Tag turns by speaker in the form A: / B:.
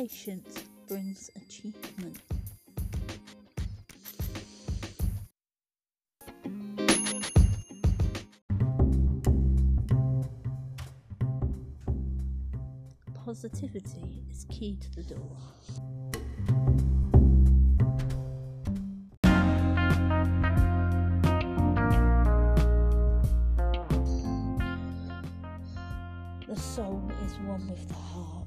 A: Patience brings achievement. Positivity is key to the door. The soul is one with the heart.